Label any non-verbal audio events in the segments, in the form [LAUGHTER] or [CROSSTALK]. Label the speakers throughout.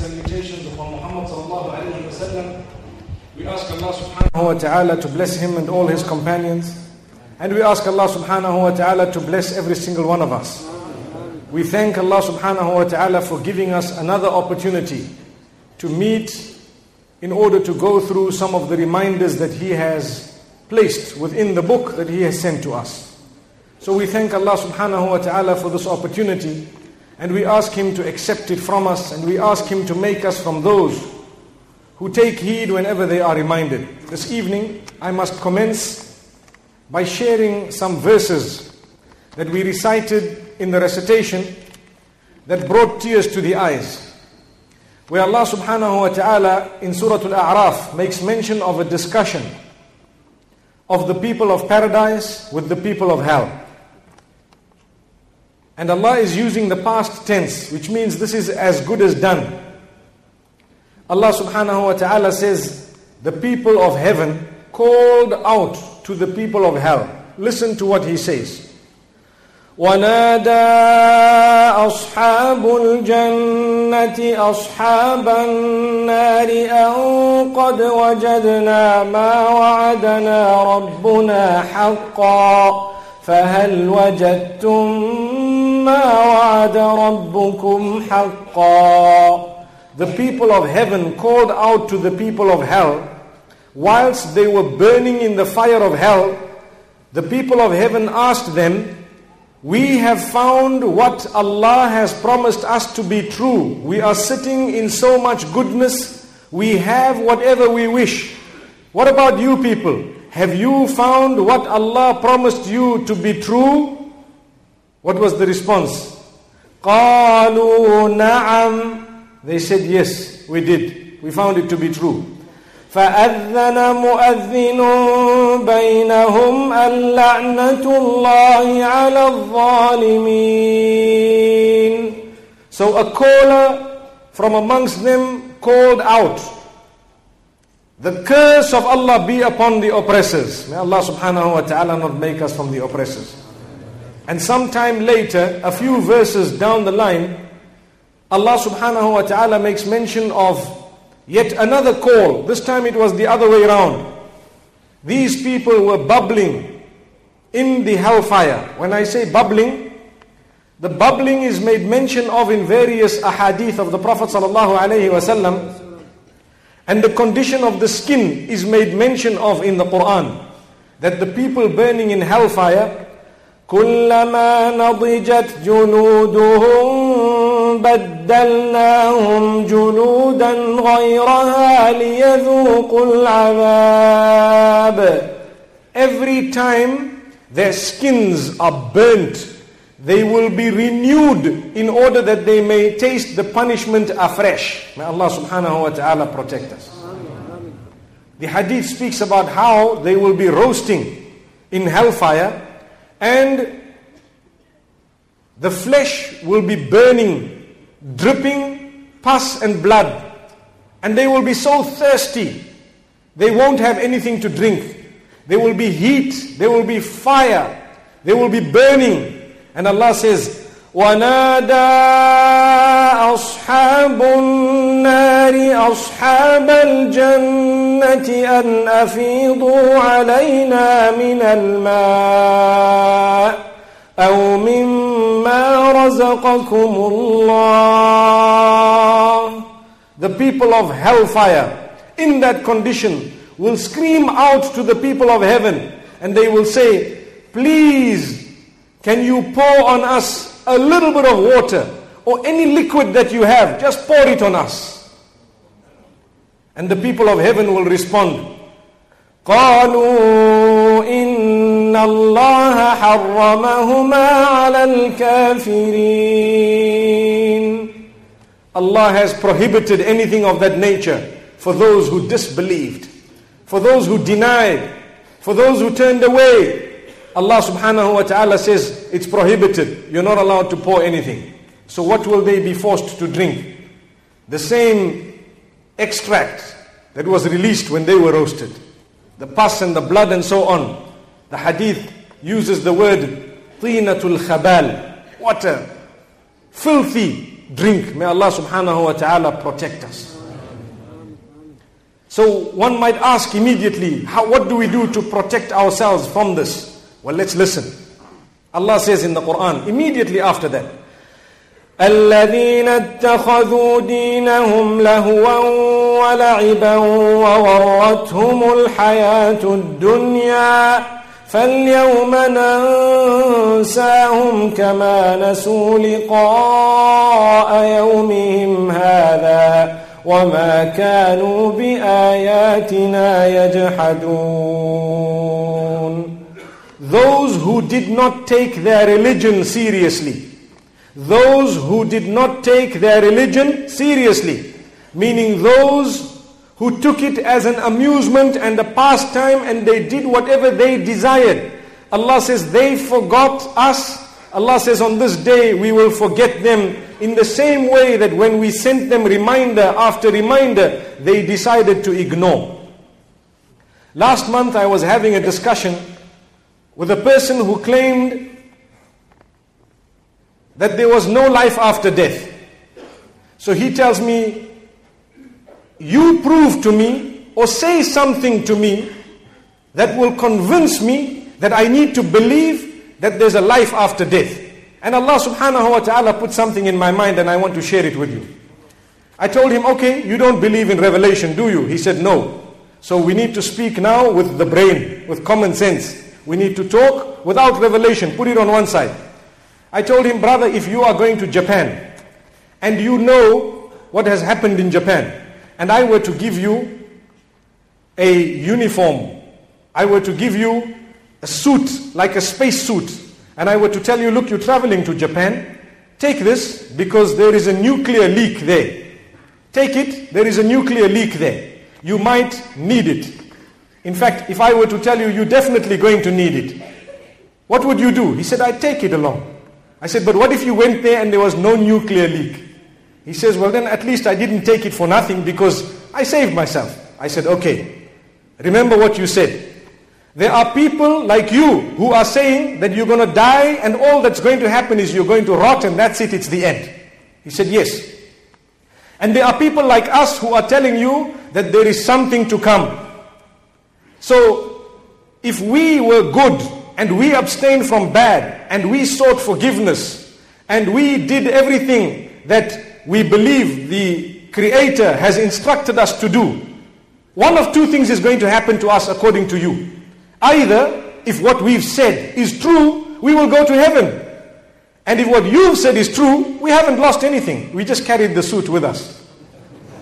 Speaker 1: Salutations upon Muhammad sallallahu alayhi wa sallam. We ask Allah subhanahu wa ta'ala to bless him and all his companions. And we ask Allah subhanahu wa ta'ala to bless every single one of us. We thank Allah subhanahu wa ta'ala for giving us another opportunity to meet in order to go through some of the reminders that He has placed within the book that He has sent to us. So we thank Allah subhanahu wa ta'ala for this opportunity and we ask Him to accept it from us and we ask Him to make us from those who take heed whenever they are reminded. This evening I must commence by sharing some verses that we recited in the recitation that brought tears to the eyes. Where Allah subhanahu wa ta'ala in Surah Al-A'raf makes mention of a discussion of the people of paradise with the people of hell. And Allah is using the past tense, which means this is as good as done. Allah subhanahu wa ta'ala says, the people of heaven called out to the people of hell. Listen to what he says.
Speaker 2: ونادى أصحاب الجنة أصحاب النار أن قد وجدنا ما وعدنا ربنا حقا فهل وجدتم ما وعد ربكم حقا
Speaker 1: The people of heaven called out to the people of hell whilst they were burning in the fire of hell, the people of heaven asked them, We have found what Allah has promised us to be true. We are sitting in so much goodness. We have whatever we wish. What about you people? Have you found what Allah promised you to be true? What was the response?
Speaker 2: قالوا نعم
Speaker 1: They said, Yes, we did. We found it to be true.
Speaker 2: فأذن مؤذن بينهم اللعنة الله على الظالمين
Speaker 1: So a caller from amongst them called out, The curse of Allah be upon the oppressors. May Allah subhanahu wa ta'ala not make us from the oppressors. And sometime later, a few verses down the line, Allah subhanahu wa ta'ala makes mention of Yet another call, this time it was the other way around. These people were bubbling in the hellfire. When I say bubbling, the bubbling is made mention of in various ahadith of the Prophet ﷺ, and the condition of the skin is made mention of in the Quran. That the people burning in hellfire,
Speaker 2: كلما نضجت جلودهم بدلناهم جلودا غيرها ليذوقوا العذاب
Speaker 1: Every time their skins are burnt, they will be renewed in order that they may taste the punishment afresh. May Allah subhanahu wa ta'ala protect us. The hadith speaks about how they will be roasting in hellfire and the flesh will be burning, dripping pus and blood. And they will be so thirsty, they won't have anything to drink. There will be heat, there will be fire, there will be burning. And Allah says,
Speaker 2: ونادى أصحاب النار أصحاب الجنة أن أفيضوا علينا من الماء أو مما رزقكم الله
Speaker 1: The people of hellfire in that condition will scream out to the people of heaven and they will say, Please, can you pour on us a little bit of water or any liquid that you have? Just pour it on us. And the people of heaven will respond, قالوا إن الله حرمهما على الكافرين Allah has prohibited anything of that nature for those who disbelieved, for those who denied, for those who turned away. Allah subhanahu wa ta'ala says it's prohibited. You're not allowed to pour anything. So what will they be forced to drink? The same extract that was released when they were roasted. The pus and the blood and so on. The hadith uses the word tinatul khabal, water, filthy drink. May Allah subhanahu wa ta'ala protect us. So one might ask immediately, how, what do we do to protect ourselves from this? Well, let's listen. Allah says in the Quran, immediately after that,
Speaker 3: الذين اتخذوا دينهم لهوا ولعبا وغرتهم الحياة الدنيا فاليوم ننساهم كما نسوا لقاء يومهم هذا وما كانوا بآياتنا يجحدون
Speaker 1: Those who did not take their religion seriously those who did not take their religion seriously, meaning those who took it as an amusement and a pastime and they did whatever they desired. Allah says they forgot us. Allah says on this day we will forget them in the same way that when we sent them reminder after reminder, they decided to ignore. Last month I was having a discussion with a person who claimed that there was no life after death. So he tells me, You prove to me or say something to me that will convince me that I need to believe that there's a life after death. And Allah subhanahu wa ta'ala put something in my mind and I want to share it with you. I told him, Okay, you don't believe in revelation, do you? He said, No. So we need to speak now with the brain, with common sense. We need to talk without revelation. Put it on one side. I told him, brother, if you are going to Japan and you know what has happened in Japan, and I were to give you a uniform, I were to give you a suit, like a space suit, and I were to tell you, look, you're traveling to Japan, take this because there is a nuclear leak there. Take it, there is a nuclear leak there. You might need it. In fact, if I were to tell you, you're definitely going to need it, what would you do? He said, I'd take it along. I said, but what if you went there and there was no nuclear leak? He says, well then at least I didn't take it for nothing because I saved myself. I said, okay, remember what you said. There are people like you who are saying that you're going to die and all that's going to happen is you're going to rot and that's it, it's the end. He said, yes. And there are people like us who are telling you that there is something to come. So, if we were good and we abstained from bad and we sought forgiveness and we did everything that we believe the Creator has instructed us to do, one of two things is going to happen to us according to you. Either, if what we've said is true, we will go to heaven. And if what you've said is true, we haven't lost anything. We just carried the suit with us.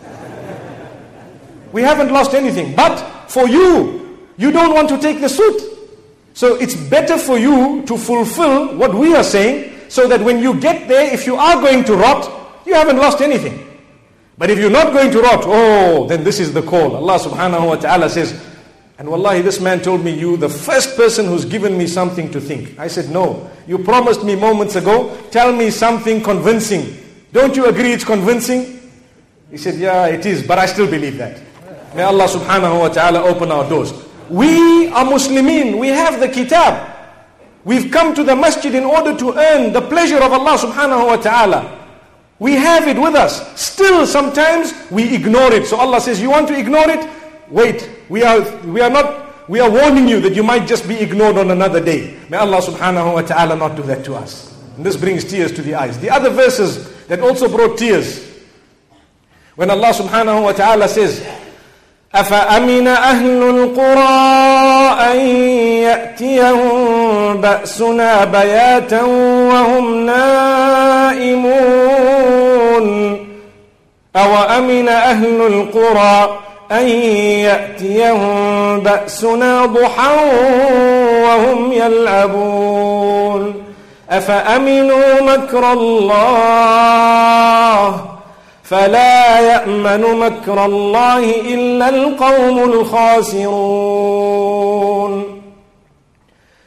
Speaker 1: [LAUGHS] we haven't lost anything. But for you, you don't want to take the suit. So it's better for you to fulfill what we are saying so that when you get there, if you are going to rot, you haven't lost anything. But if you're not going to rot, oh, then this is the call. Allah subhanahu wa ta'ala says, and wallahi, this man told me, you the first person who's given me something to think. I said, no. You promised me moments ago, tell me something convincing. Don't you agree it's convincing? He said, yeah, it is, but I still believe that. May Allah subhanahu wa ta'ala open our doors. We are Muslimin. We have the kitab. We've come to the masjid in order to earn the pleasure of Allah subhanahu wa ta'ala. We have it with us. Still, sometimes we ignore it. So Allah says, You want to ignore it? Wait. We are, we are not, we are warning you that you might just be ignored on another day. May Allah subhanahu wa ta'ala not do that to us. And this brings tears to the eyes. The other verses that also brought tears. When Allah subhanahu wa ta'ala says, أفأمن أهل القرى
Speaker 3: أن يأتيهم بأسنا بياتا وهم نائمون؟ أو أمن أهل القرى أن يأتيهم بأسنا ضحى وهم يلعبون؟ أفأمنوا مكر الله فلا يأمن مكر الله إلا القوم الخاسرون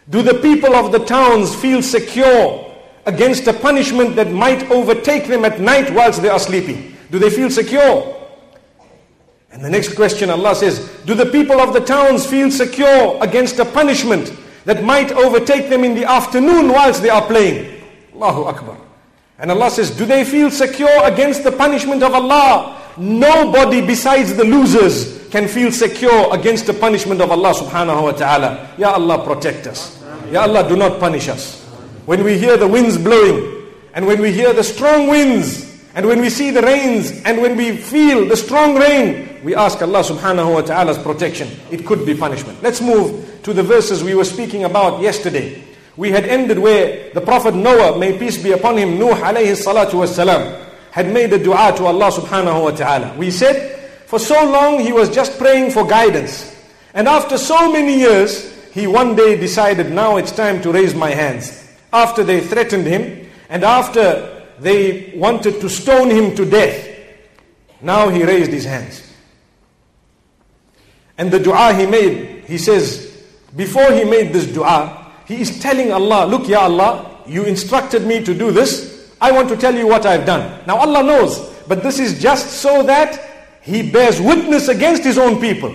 Speaker 1: Do the people of the towns feel secure against a punishment that might overtake them at night whilst they are sleeping? Do they feel secure? And the next question Allah says, Do the people of the towns feel secure against a punishment that might overtake them in the afternoon whilst they are playing? Allahu Akbar. And Allah says, Do they feel secure against the punishment of Allah? Nobody besides the losers can feel secure against the punishment of Allah subhanahu wa ta'ala. Ya Allah, protect us. Ya Allah, do not punish us. When we hear the winds blowing, and when we hear the strong winds, and when we see the rains, and when we feel the strong rain, we ask Allah subhanahu wa ta'ala's protection. It could be punishment. Let's move to the verses we were speaking about yesterday. We had ended where the Prophet Noah, may peace be upon him, Nuh alayhi salatu wasalam, had made a dua to Allah subhanahu wa ta'ala. We said, for so long he was just praying for guidance. And after so many years, he one day decided, now it's time to raise my hands. After they threatened him, and after they wanted to stone him to death, now he raised his hands. And the dua he made, he says, before he made this dua, he is telling Allah, look ya Allah, you instructed me to do this. I want to tell you what I've done. Now Allah knows, but this is just so that he bears witness against his own people.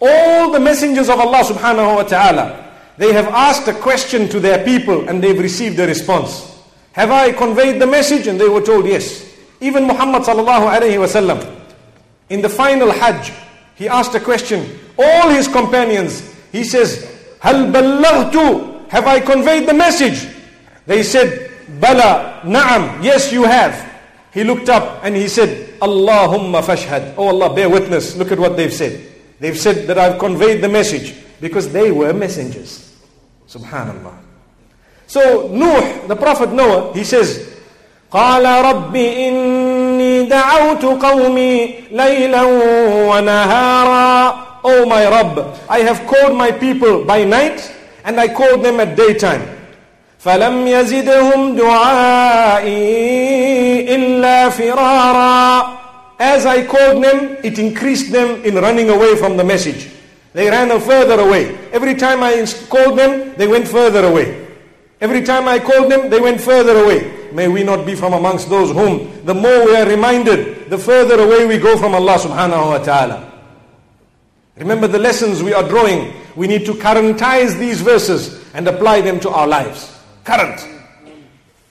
Speaker 1: All the messengers of Allah subhanahu wa ta'ala, they have asked a question to their people and they've received a response. Have I conveyed the message? And they were told yes. Even Muhammad sallallahu alayhi wasallam, in the final Hajj, he asked a question. All his companions, he says, Hal ballaghtu, have I conveyed the message? They said, Bala, na'am, yes you have. He looked up and he said, Allahumma fashhad. Oh Allah, bear witness. Look at what they've said. They've said that I've conveyed the message because they were messengers. Subhanallah. So Nuh, the Prophet Noah, he says,
Speaker 3: قال رب إني دعوت قومي ليلا ونهارا
Speaker 1: Oh my Rabb, I have called my people by night and I called them at daytime.
Speaker 3: فلم يزدهم دعائي إلا فرارا
Speaker 1: As I called them, it increased them in running away from the message. They ran further away. Every time I called them, they went further away. Every time I called them, they went further away. May we not be from amongst those whom the more we are reminded, the further away we go from Allah subhanahu wa ta'ala. Remember the lessons we are drawing. We need to currentize these verses and apply them to our lives. Current.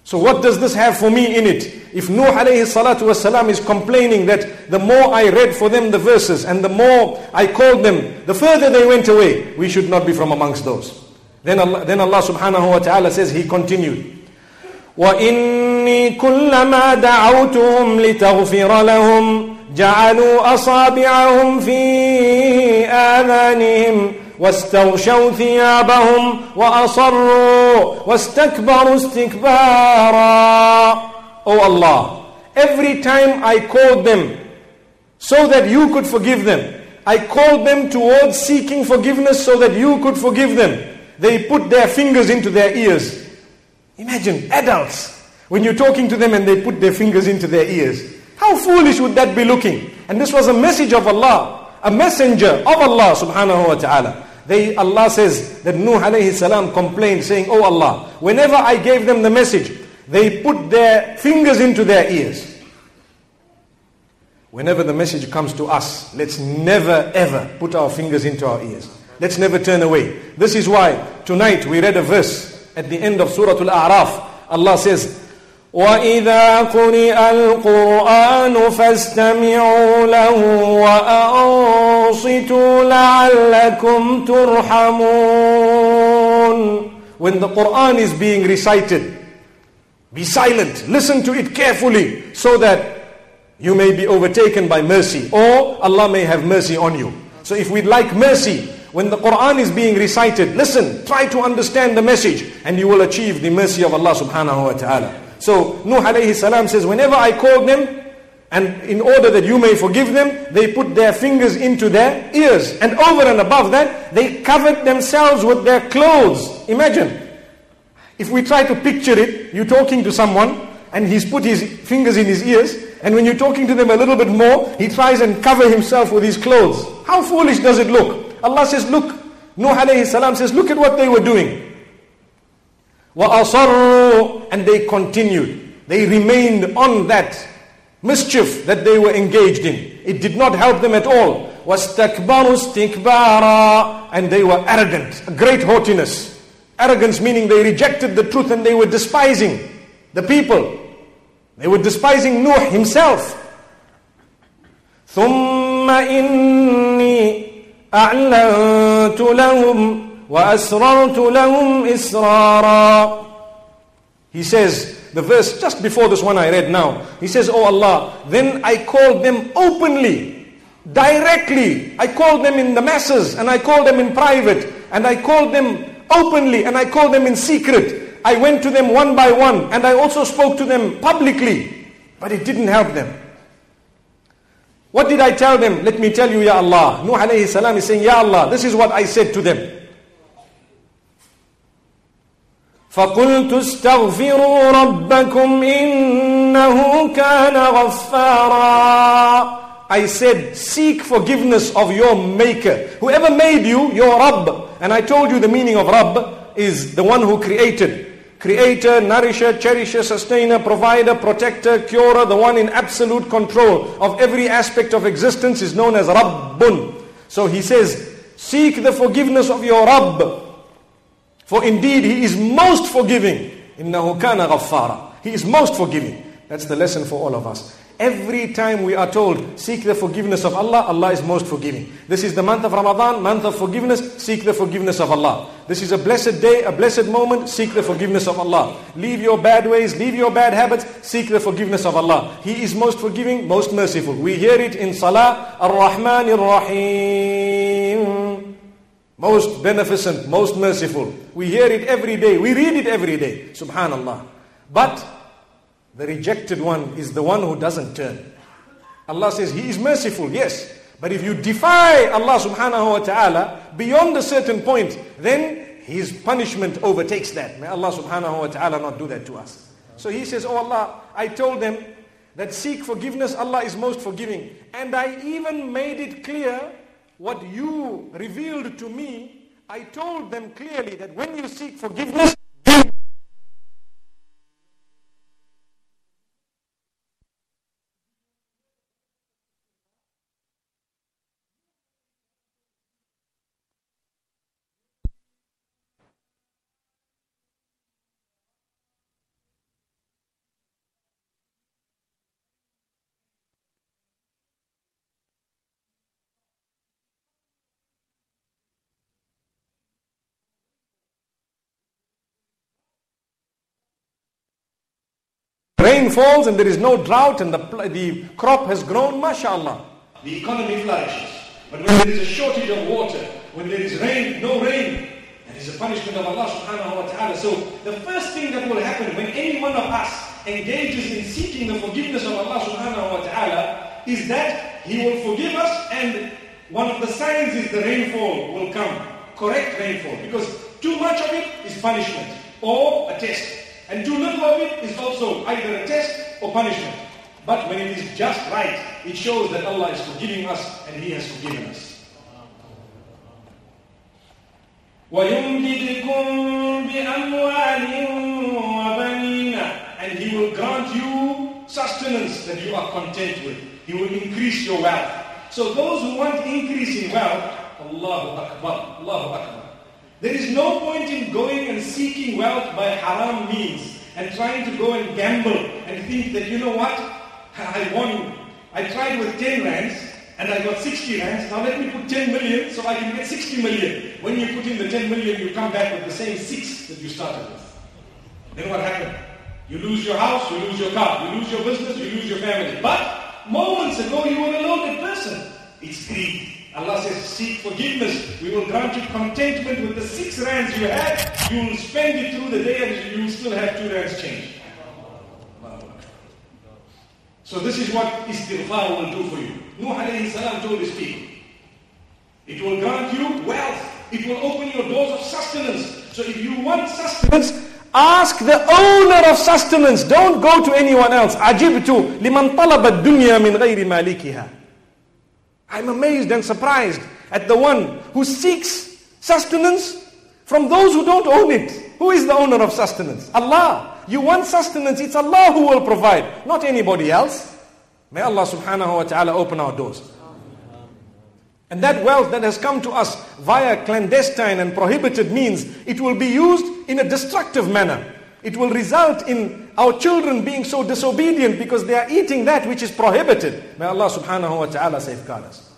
Speaker 1: So what does this have for me in it? If Nuh alayhi salatu wasalam is complaining that the more I read for them the verses and the more I called them, the further they went away, we should not be from amongst those. Then Allah, then Allah subhanahu wa ta'ala says, He continued.
Speaker 3: وإني كلما دعوتهم لتغفر لهم جعلوا أصابعهم في آذانهم واستغشوا ثيابهم وأصروا واستكبروا استكبارا
Speaker 1: Oh Allah, every time I called them so that you could forgive them, I called them towards seeking forgiveness so that you could forgive them. They put their fingers into their ears. Imagine adults when you're talking to them and they put their fingers into their ears. How foolish would that be looking? And this was a message of Allah, a messenger of Allah subhanahu wa ta'ala. They, Allah says that Nuh alayhi salam complained saying, Oh Allah, whenever I gave them the message, they put their fingers into their ears. Whenever the message comes to us, let's never ever put our fingers into our ears. Let's never turn away. This is why tonight we read a verse at the end of Surah Al-A'raf. Allah says,
Speaker 3: وإذا قرئ القرآن فاستمعوا له وأنصتوا لعلكم ترحمون
Speaker 1: When the Quran is being recited, be silent, listen to it carefully so that you may be overtaken by mercy or Allah may have mercy on you. So if we'd like mercy, when the Quran is being recited, listen, try to understand the message, and you will achieve the mercy of Allah subhanahu wa ta'ala. So Nuh alayhi salam says, whenever I called them, and in order that you may forgive them, they put their fingers into their ears. And over and above that, they covered themselves with their clothes. Imagine. If we try to picture it, you're talking to someone and he's put his fingers in his ears, and when you're talking to them a little bit more, he tries and cover himself with his clothes. How foolish does it look? Allah says, look, Nuh alayhi salam says, look at what they were doing. وَأَصَرُّوا And they continued. They remained on that mischief that they were engaged in. It did not help them at all. وَاسْتَكْبَرُوا اسْتِكْبَارًا And they were arrogant, a great haughtiness. Arrogance meaning they rejected the truth and they were despising the people. They were despising Nuh himself. ثم إني أعلنت لهم وأسررت لهم إسرارا He says, the verse just before this one I read now, he says, Oh Allah, then I called them openly, directly. I called them in the masses and I called them in private and I called them openly and I called them in secret. I went to them one by one and I also spoke to them publicly, but it didn't help them. What did I tell them? Let me tell you, Ya Allah. Nuh alayhi salam is saying, Ya Allah, this is what I said to them. فقلت استغفروا ربكم إنه كان غفارا I said, seek forgiveness of your maker. Whoever made you, your Rabb. And I told you the meaning of Rabb is the one who created. Creator, nourisher, cherisher, sustainer, provider, protector, curer, the one in absolute control of every aspect of existence is known as Rabbun. So he says, seek the forgiveness of your Rabb. For indeed He is most forgiving. إِنَّهُ كَانَ غَفَّارًا He is most forgiving. That's the lesson for all of us. Every time we are told, seek the forgiveness of Allah, Allah is most forgiving. This is the month of Ramadan, month of forgiveness, seek the forgiveness of Allah. This is a blessed day, a blessed moment, seek the forgiveness of Allah. Leave your bad ways, leave your bad habits, seek the forgiveness of Allah. He is most forgiving, most merciful. We hear it in Salah, Ar-Rahman Ar-Rahim. Most beneficent, most merciful. We hear it every day. We read it every day. Subhanallah. But the rejected one is the one who doesn't turn. Allah says He is merciful, yes. But if you defy Allah subhanahu wa ta'ala beyond a certain point, then His punishment overtakes that. May Allah subhanahu wa ta'ala not do that to us. So He says, Oh Allah, I told them that seek forgiveness, Allah is most forgiving. And I even made it clear what you revealed to me, I told them clearly that when you seek forgiveness, rain falls and there is no drought and the, the crop has grown, mashallah. The economy flourishes. But when there is a shortage of water, when there is rain, no rain, that is a punishment of Allah subhanahu wa ta'ala. So the first thing that will happen when any one of us engages in seeking the forgiveness of Allah subhanahu wa ta'ala is that He will forgive us and one of the signs is the rainfall will come. Correct rainfall. Because too much of it is punishment or a test. And to little of it is also either a test or punishment. But when it is just right, it shows that Allah is forgiving us and He has forgiven us. And He will grant you sustenance that you are content with. He will increase your wealth. So those who want increase in wealth, Allahu Akbar, Allahu Akbar. There is no point in going and seeking wealth by haram means and trying to go and gamble and think that, you know what, I won. I tried with 10 rands and I got 60 rands. Now let me put 10 million so I can get 60 million. When you put in the 10 million, you come back with the same six that you started with. Then what happened? You lose your house, you lose your car, you lose your business, you lose your family. But moments ago, you were a loaded person. It's greed.
Speaker 4: Allah says, seek forgiveness. We will grant you contentment with the six rands you had. You will spend it through the day and you will still have two rands change. So this is what istighfar will do for you. Nuh alayhi salam told his people. It will grant you wealth. It will open your doors of sustenance. So if you want sustenance,
Speaker 1: ask the owner of sustenance. Don't go to anyone else. Ajibtu liman talaba dunya min ghayri malikiha. I'm amazed and surprised at the one who seeks sustenance from those who don't own it. Who is the owner of sustenance? Allah. You want sustenance, it's Allah who will provide, not anybody else. May Allah subhanahu wa ta'ala open our doors. And that wealth that has come to us via clandestine and prohibited means, it will be used in a destructive manner. It will result in our children being so disobedient because they are eating that which is prohibited. May Allah subhanahu wa ta'ala safeguard us.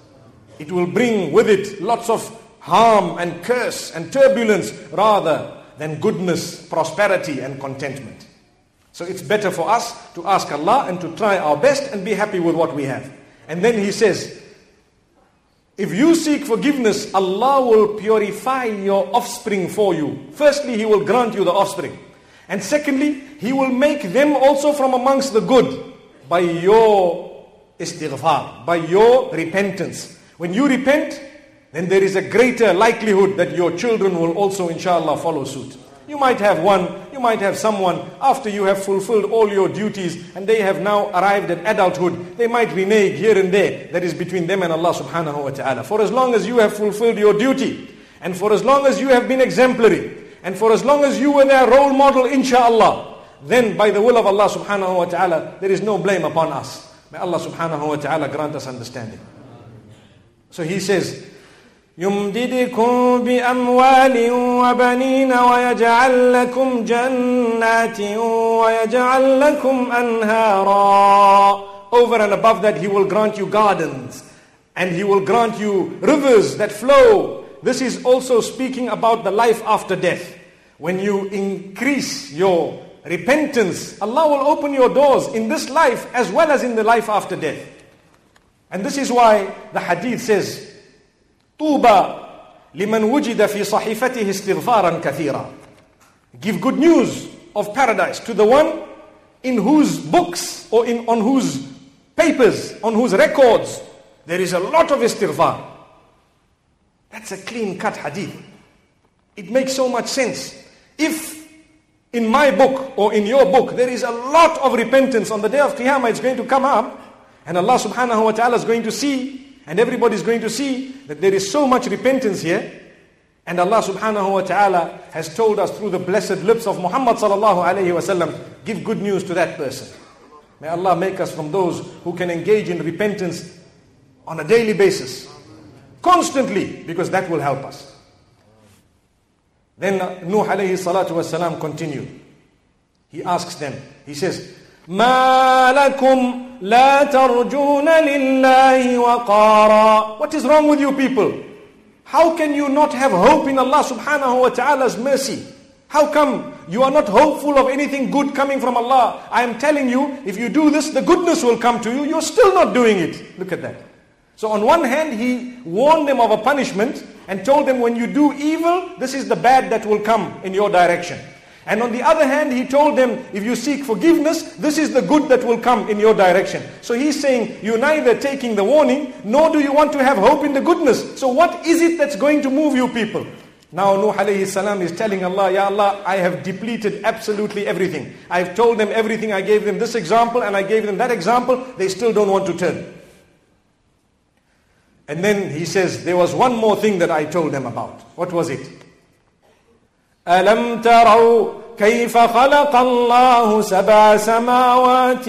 Speaker 1: It will bring with it lots of harm and curse and turbulence rather than goodness, prosperity and contentment. So it's better for us to ask Allah and to try our best and be happy with what we have. And then he says, if you seek forgiveness, Allah will purify your offspring for you. Firstly, He will grant you the offspring. And secondly, He will make them also from amongst the good by your istighfar, by your repentance. When you repent, then there is a greater likelihood that your children will also, inshallah, follow suit. You might have one, you might have someone after you have fulfilled all your duties and they have now arrived at adulthood. They might renege here and there. That is between them and Allah subhanahu wa ta'ala. For as long as you have fulfilled your duty and for as long as you have been exemplary and for as long as you were their role model, inshallah, then by the will of Allah subhanahu wa ta'ala, there is no blame upon us. May Allah subhanahu wa ta'ala grant us understanding. So he says,
Speaker 3: يمددكم بأموال وبنين ويجعل لكم جنات ويجعل لكم أنهارا
Speaker 1: Over and above that, He will grant you gardens and He will grant you rivers that flow. This is also speaking about the life after death. When you increase your repentance, Allah will open your doors in this life as well as in the life after death. And this is why the hadith says, طوبى لمن وجد في صحيفته استغفارا كثيرا Give good news of paradise to the one in whose books or in, on whose papers, on whose records there is a lot of istighfar. That's a clean cut hadith. It makes so much sense. If in my book or in your book there is a lot of repentance on the day of Qiyamah, it's going to come up and Allah subhanahu wa ta'ala is going to see and everybody is going to see that there is so much repentance here. And Allah subhanahu wa ta'ala has told us through the blessed lips of Muhammad sallallahu alayhi wasallam, give good news to that person. May Allah make us from those who can engage in repentance on a daily basis. Constantly, because that will help us. Then Nuh alayhi salatu wasalam continued. He asks them, he says,
Speaker 3: ما لكم لا ترجون لله وقارا
Speaker 1: What is wrong with you people? How can you not have hope in Allah subhanahu wa ta'ala's mercy? How come you are not hopeful of anything good coming from Allah? I am telling you, if you do this, the goodness will come to you. You're still not doing it. Look at that. So on one hand, he warned them of a punishment and told them when you do evil, this is the bad that will come in your direction. And on the other hand, he told them, if you seek forgiveness, this is the good that will come in your direction. So he's saying, you're neither taking the warning, nor do you want to have hope in the goodness. So what is it that's going to move you people? Now Nuh alayhi salam is telling Allah, Ya Allah, I have depleted absolutely everything. I've told them everything. I gave them this example and I gave them that example. They still don't want to turn. And then he says, there was one more thing that I told them about. What was it?
Speaker 3: ألم تروا كيف خلق الله سبع سماوات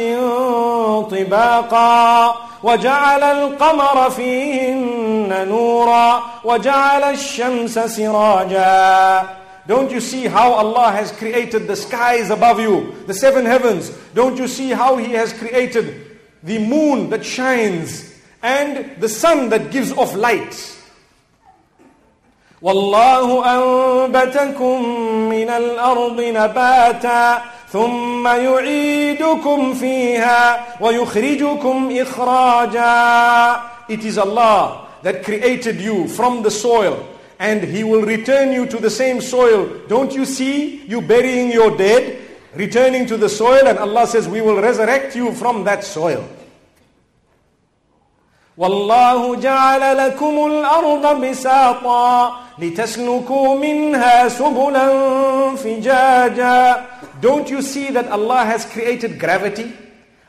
Speaker 3: طباقا وجعل القمر فيهن نورا وجعل الشمس سراجا
Speaker 1: Don't you see how Allah has created the skies above you, the seven heavens? Don't you see how He has created the moon that shines and the sun that gives off light?
Speaker 3: والله أنبتكم من الأرض نباتا ثم يعيدكم فيها ويخرجكم إخراجا
Speaker 1: It is Allah that created you from the soil and He will return you to the same soil. Don't you see you burying your dead, returning to the soil, and Allah says, We will resurrect you from that soil.
Speaker 3: والله جعل لكم الأرض بساطا لتسلكوا منها سبلا فجاجا
Speaker 1: Don't you see that Allah has created gravity?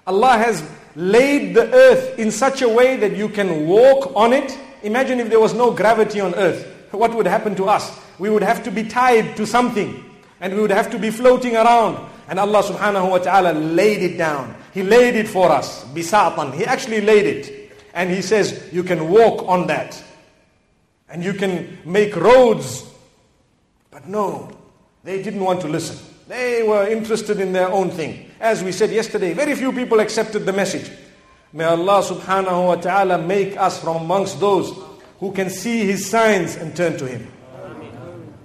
Speaker 1: Allah has laid the earth in such a way that you can walk on it. Imagine if there was no gravity on earth. What would happen to us? We would have to be tied to something and we would have to be floating around. And Allah subhanahu wa ta'ala laid it down. He laid it for us. Bisatan. He actually laid it. And He says, you can walk on that. And you can make roads. But no, they didn't want to listen. They were interested in their own thing. As we said yesterday, very few people accepted the message. May Allah subhanahu wa ta'ala make us from amongst those who can see His signs and turn to Him.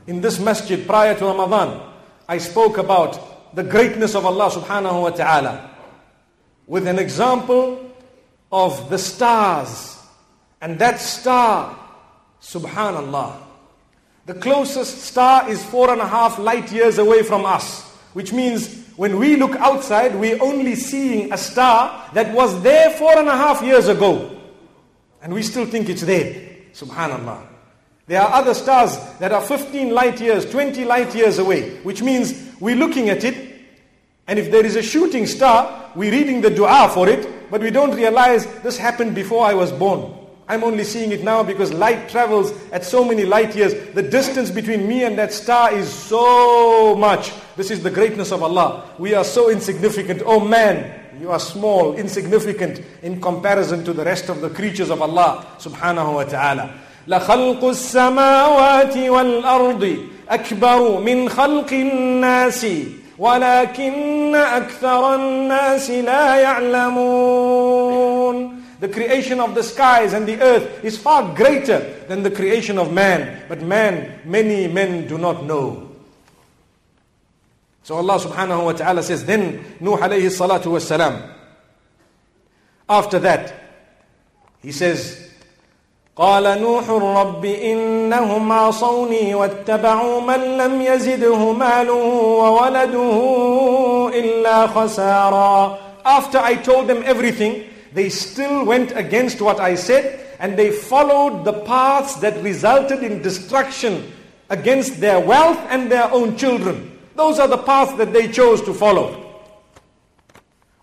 Speaker 1: In this masjid prior to Ramadan, I spoke about the greatness of Allah subhanahu wa ta'ala with an example of the stars. And that star, subhanallah, the closest star is four and a half light years away from us, which means when we look outside, we're only seeing a star that was there four and a half years ago. And we still think it's there. Subhanallah. There are other stars that are 15 light years, 20 light years away, which means we're looking at it, and if there is a shooting star, we're reading the dua for it, but we don't realize this happened before I was born. I'm only seeing it now because light travels at so many light years. The distance between me and that star is so much. This is the greatness of Allah. We are so insignificant. Oh man, you are small, insignificant in comparison to the rest of the creatures of Allah subhanahu wa ta'ala.
Speaker 3: لخلق السماوات والأرض أكبر من خلق الناس ولكن أكثر الناس لا يعلمون
Speaker 1: The creation of the skies and the earth is far greater than the creation of man. But man, many men do not know. So Allah subhanahu wa ta'ala says, then Nuh alayhi salatu was salam. After that, he says,
Speaker 3: قال نوح رب إنهم عصوني واتبعوا من لم يزده ماله وولده إلا خسارا
Speaker 1: After I told them everything, they still went against what I said and they followed the paths that resulted in destruction against their wealth and their own children. Those are the paths that they chose to follow.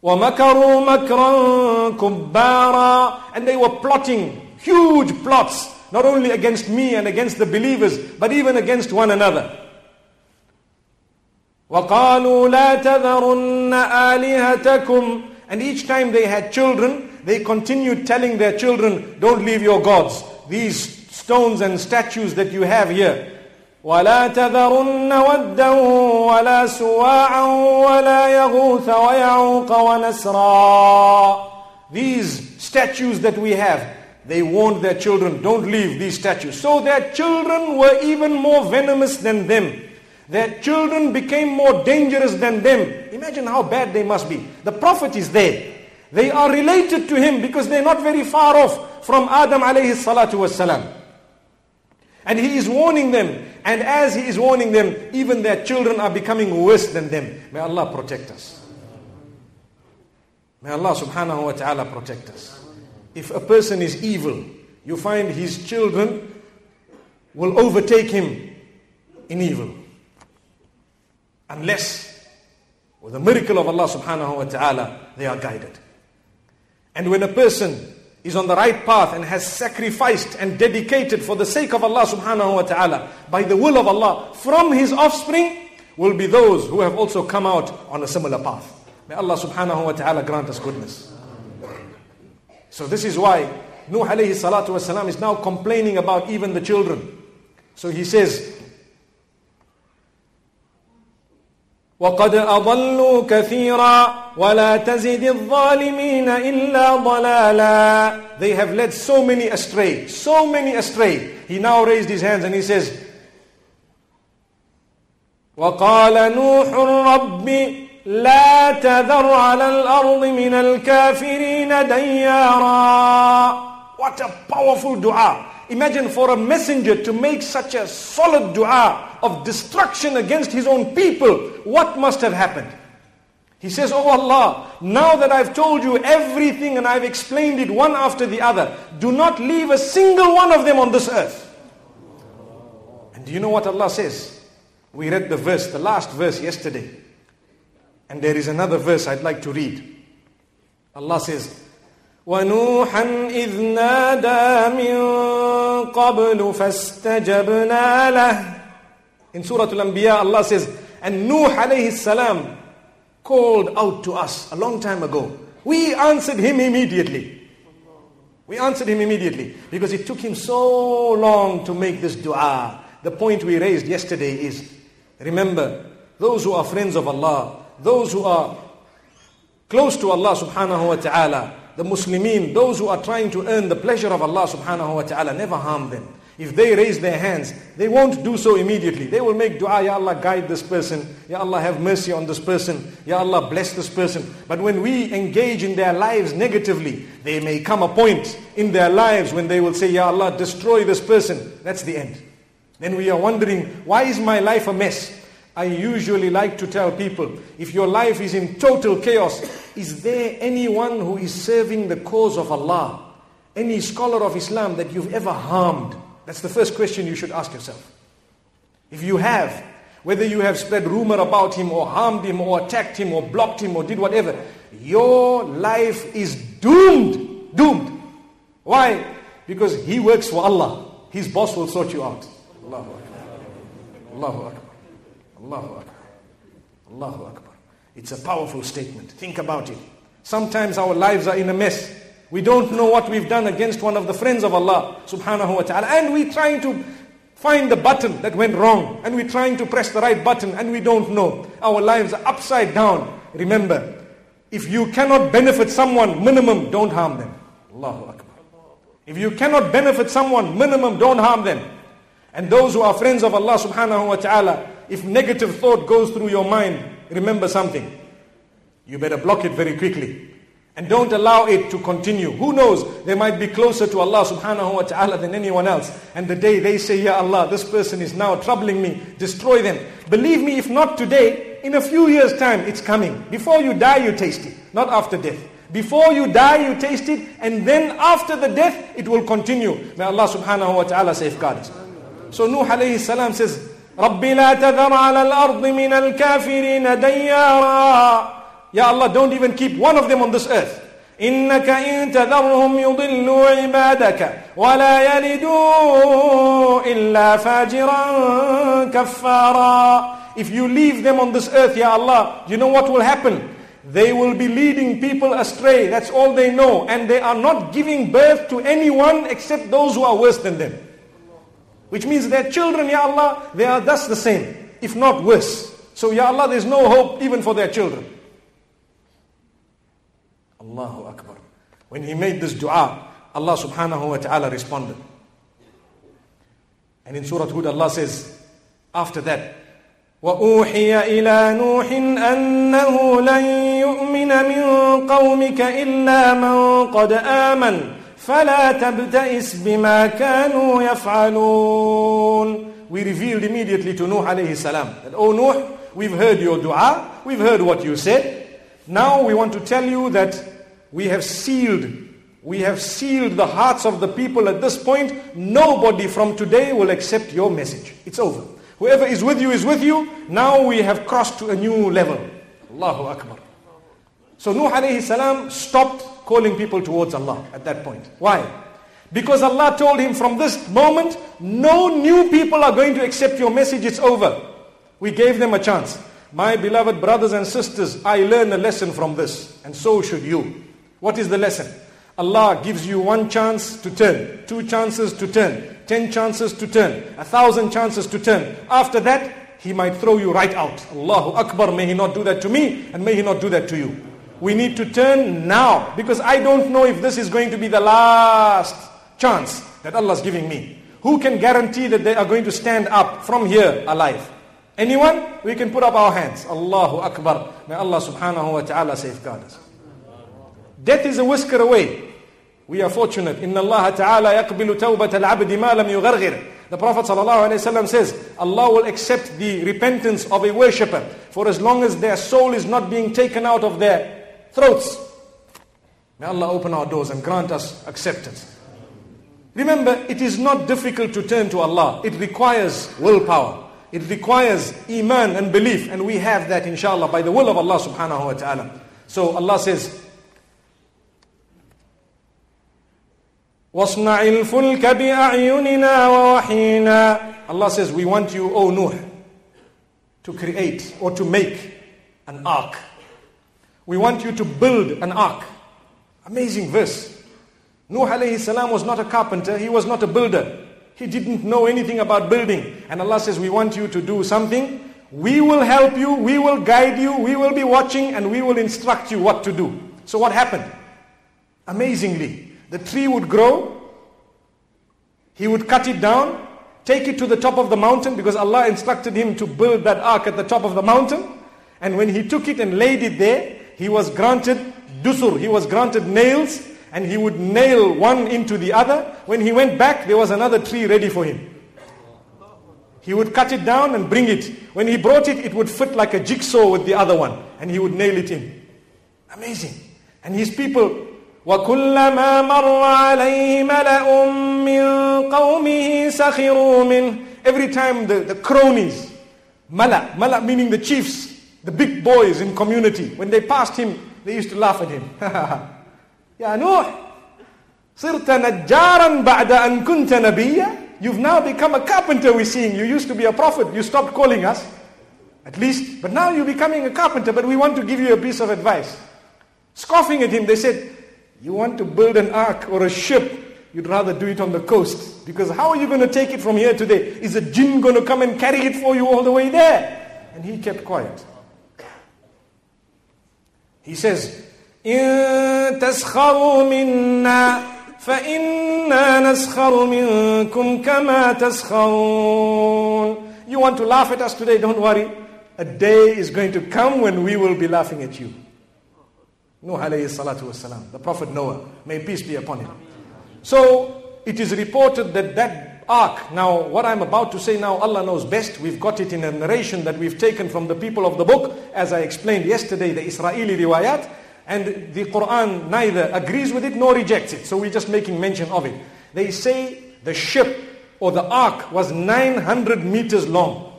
Speaker 3: وَمَكَرُوا مَكْرًا كُبَّارًا
Speaker 1: And they were plotting huge plots, not only against me and against the believers, but even against one another.
Speaker 3: وَقَالُوا لَا تَذَرُنَّ آلِهَتَكُمْ
Speaker 1: And each time they had children, they continued telling their children, don't leave your gods. These stones and statues that you have here.
Speaker 3: ولا تذرن ودا ولا سواعا ولا يغوث ويعوق ونسرا
Speaker 1: These statues that we have, they warned their children, don't leave these statues. So their children were even more venomous than them. Their children became more dangerous than them. Imagine how bad they must be. The Prophet is there. They are related to him because they're not very far off from Adam alayhi salatu wasalam. And he is warning them. And as he is warning them, even their children are becoming worse than them. May Allah protect us. May Allah subhanahu wa ta'ala protect us. If a person is evil, you find his children will overtake him in evil. Unless, with the miracle of Allah subhanahu wa ta'ala, they are guided. And when a person is on the right path and has sacrificed and dedicated for the sake of Allah subhanahu wa ta'ala, by the will of Allah, from his offspring will be those who have also come out on a similar path. May Allah subhanahu wa ta'ala grant us goodness. So this is why Nuh alayhi salatu wasalam is now complaining about even the children. So he says,
Speaker 3: وقد أضلوا كثيرا ولا تزد الظالمين إلا ضلالا
Speaker 1: They have led so many astray, so many astray. He now raised his hands and he says,
Speaker 3: وقال نوح رب لا تذر على الأرض من الكافرين ديارا
Speaker 1: What a powerful dua. Imagine for a messenger to make such a solid dua of destruction against his own people. What must have happened? He says, Oh Allah, now that I've told you everything and I've explained it one after the other, do not leave a single one of them on this earth. And do you know what Allah says? We read the verse, the last verse yesterday. And there is another verse I'd like to read. Allah says,
Speaker 3: ونوحا إذ نادى من قبل فاستجبنا له
Speaker 1: In Surah Al-Anbiya, Allah says, and Nuh alayhi salam called out to us a long time ago. We answered him immediately. We answered him immediately because it took him so long to make this dua. The point we raised yesterday is remember, those who are friends of Allah, those who are close to Allah subhanahu wa ta'ala, the Muslimin, those who are trying to earn the pleasure of Allah subhanahu wa ta'ala, never harm them. If they raise their hands, they won't do so immediately. They will make dua, Ya Allah, guide this person. Ya Allah, have mercy on this person. Ya Allah, bless this person. But when we engage in their lives negatively, they may come a point in their lives when they will say, Ya Allah, destroy this person. That's the end. Then we are wondering, why is my life a mess? I usually like to tell people, if your life is in total chaos, is there anyone who is serving the cause of Allah? Any scholar of Islam that you've ever harmed? That's the first question you should ask yourself. If you have, whether you have spread rumor about him or harmed him or attacked him or blocked him or did whatever, your life is doomed. Doomed. Why? Because he works for Allah. His boss will sort you out. Allahu Akbar. Allahu Akbar. Allahu Akbar. Allahu Akbar. It's a powerful statement. Think about it. Sometimes our lives are in a mess. We don't know what we've done against one of the friends of Allah subhanahu wa ta'ala. And we're trying to find the button that went wrong. And we're trying to press the right button and we don't know. Our lives are upside down. Remember, if you cannot benefit someone, minimum, don't harm them. Allahu Akbar. If you cannot benefit someone, minimum, don't harm them. And those who are friends of Allah subhanahu wa ta'ala, if negative thought goes through your mind, remember something. You better block it very quickly. And don't allow it to continue. Who knows? They might be closer to Allah subhanahu wa ta'ala than anyone else. And the day they say, Ya Allah, this person is now troubling me, destroy them. Believe me, if not today, in a few years' time, it's coming. Before you die, you taste it. Not after death. Before you die, you taste it. And then after the death, it will continue. May Allah subhanahu wa ta'ala safeguard us. So Nuh alayhi salam says, رَبِّ لَا تَذَرْ عَلَى الْأَرْضِ مِنَ الْكَافِرِينَ دَيَّارًا Ya Allah, don't even keep one of them on this earth. إنك إن تذرهم يضلوا عبادك ولا يلدوا إلا فاجرا كفارا If you leave them on this earth, Ya Allah, you know what will happen? They will be leading people astray. That's all they know. And they are not giving birth to anyone except those who are worse than them. Which means their children, Ya Allah, they are thus the same, if not worse. So, Ya Allah, there's no hope even for their children. Allahu Akbar. When he made this dua, Allah subhanahu wa ta'ala responded. And in Surah Hud, Allah says, after that,
Speaker 3: وأوحي إلى نوح أنه لن يؤمن من قومك إلا من قد آمن فلا تبتئس بما كانوا يفعلون
Speaker 1: We revealed immediately to Nuh alayhi salam that, Oh Nuh, we've heard your dua, we've heard what you said. Now we want to tell you that we have sealed we have sealed the hearts of the people at this point. Nobody from today will accept your message. It's over. Whoever is with you is with you. Now we have crossed to a new level. Allahu Akbar. So Nuh alayhi salam stopped calling people towards Allah at that point. Why? Because Allah told him from this moment, no new people are going to accept your message. It's over. We gave them a chance. My beloved brothers and sisters, I learned a lesson from this. And so should you. What is the lesson? Allah gives you one chance to turn, two chances to turn, ten chances to turn, a thousand chances to turn. After that, He might throw you right out. Allahu Akbar, may He not do that to me and may He not do that to you. We need to turn now because I don't know if this is going to be the last chance that Allah is giving me. Who can guarantee that they are going to stand up from here alive? Anyone? We can put up our hands. Allahu Akbar. May Allah subhanahu wa ta'ala safeguard us. Death is a whisker away. We are fortunate. Inna Allah ta'ala yaqbilu tawbat al-abdi ma lam yugharghir. The Prophet ﷺ says, Allah will accept the repentance of a worshipper for as long as their soul is not being taken out of their throats. May Allah open our doors and grant us acceptance. Remember, it is not difficult to turn to Allah. It requires willpower. It requires iman and belief. And we have that inshallah by the will of Allah subhanahu wa ta'ala. So Allah says, وَاصْنَعِ الْفُلْكَ بِأَعْيُنِنَا وَوَحِينَا Allah says, we want you, O Nuh, to create or to make an ark. we want you to build an ark. Amazing verse. Nuh alayhi salam was not a carpenter, he was not a builder. He didn't know anything about building. And Allah says, we want you to do something. We will help you, we will guide you, we will be watching, and we will instruct you what to do. So what happened? Amazingly, the tree would grow, he would cut it down, take it to the top of the mountain because Allah instructed him to build that ark at the top of the mountain. And when he took it and laid it there, he was granted dusur, he was granted nails, and he would nail one into the other. When he went back, there was another tree ready for him. He would cut it down and bring it. When he brought it, it would fit like a jigsaw with the other one, and he would nail it in. Amazing. And his people
Speaker 3: وكلما مر عليه ملأ من قومه سخروا منه
Speaker 1: Every time the, the cronies, mala, mala meaning the chiefs, the big boys in community, when they passed him, they used to laugh at him. [LAUGHS] Ya Nuh, Sirta najjaran ba'da an kunta. You've now become a carpenter we're seeing. You used to be a prophet. You stopped calling us, at least. But now you're becoming a carpenter, but we want to give you a piece of advice. Scoffing at him, they said, you want to build an ark or a ship, you'd rather do it on the coast. Because how are you going to take it from here today? Is a jinn going to come and carry it for you all the way there? And he kept quiet. He says,
Speaker 3: إن تسخروا منا فإنا نسخر منكم كما تسخرون
Speaker 1: You want to laugh at us today, don't worry. A day is going to come when we will be laughing at you. Nuh alayhi salatu wasalam, the Prophet Noah, may peace be upon him. So it is reported that that ark, now what I'm about to say now, Allah knows best. We've got it in a narration that we've taken from the people of the book, as I explained yesterday, the Israeli riwayat, and the Quran neither agrees with it nor rejects it. So we're just making mention of it. They say the ship or the ark was 900 meters long.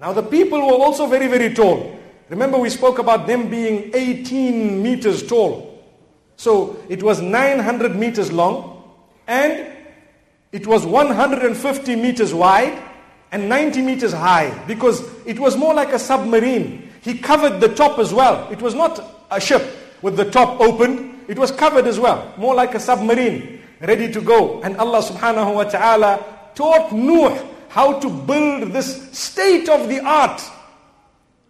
Speaker 1: Now the people were also very, very tall. Remember we spoke about them being 18 meters tall. So it was 900 meters long and it was 150 meters wide and 90 meters high because it was more like a submarine. He covered the top as well. It was not a ship with the top open. It was covered as well, more like a submarine, ready to go. And Allah subhanahu wa ta'ala taught Nuh how to build this state of the art